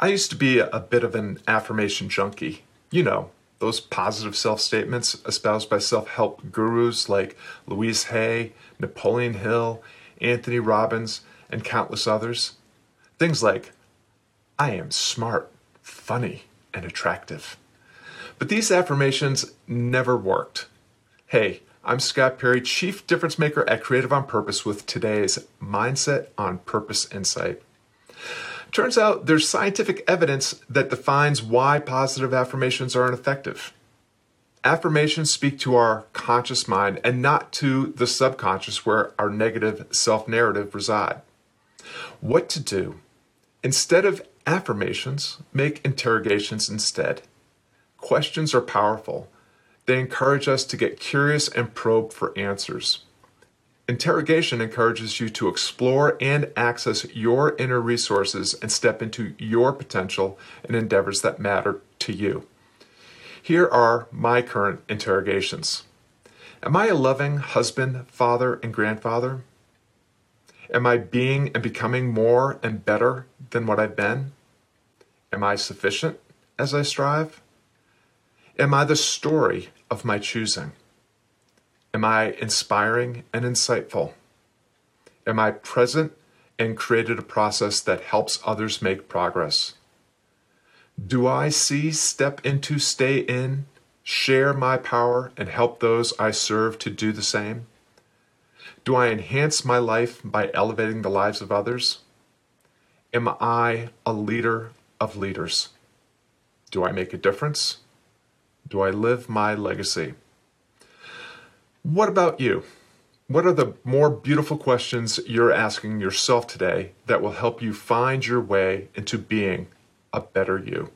I used to be a bit of an affirmation junkie. You know, those positive self statements espoused by self help gurus like Louise Hay, Napoleon Hill, Anthony Robbins, and countless others. Things like, I am smart, funny, and attractive. But these affirmations never worked. Hey, I'm Scott Perry, Chief Difference Maker at Creative on Purpose, with today's Mindset on Purpose Insight. Turns out there's scientific evidence that defines why positive affirmations are ineffective. Affirmations speak to our conscious mind and not to the subconscious where our negative self narrative reside. What to do? Instead of affirmations, make interrogations instead. Questions are powerful. They encourage us to get curious and probe for answers. Interrogation encourages you to explore and access your inner resources and step into your potential and endeavors that matter to you. Here are my current interrogations Am I a loving husband, father, and grandfather? Am I being and becoming more and better than what I've been? Am I sufficient as I strive? Am I the story of my choosing? Am I inspiring and insightful? Am I present and created a process that helps others make progress? Do I see, step into, stay in, share my power, and help those I serve to do the same? Do I enhance my life by elevating the lives of others? Am I a leader of leaders? Do I make a difference? Do I live my legacy? What about you? What are the more beautiful questions you're asking yourself today that will help you find your way into being a better you?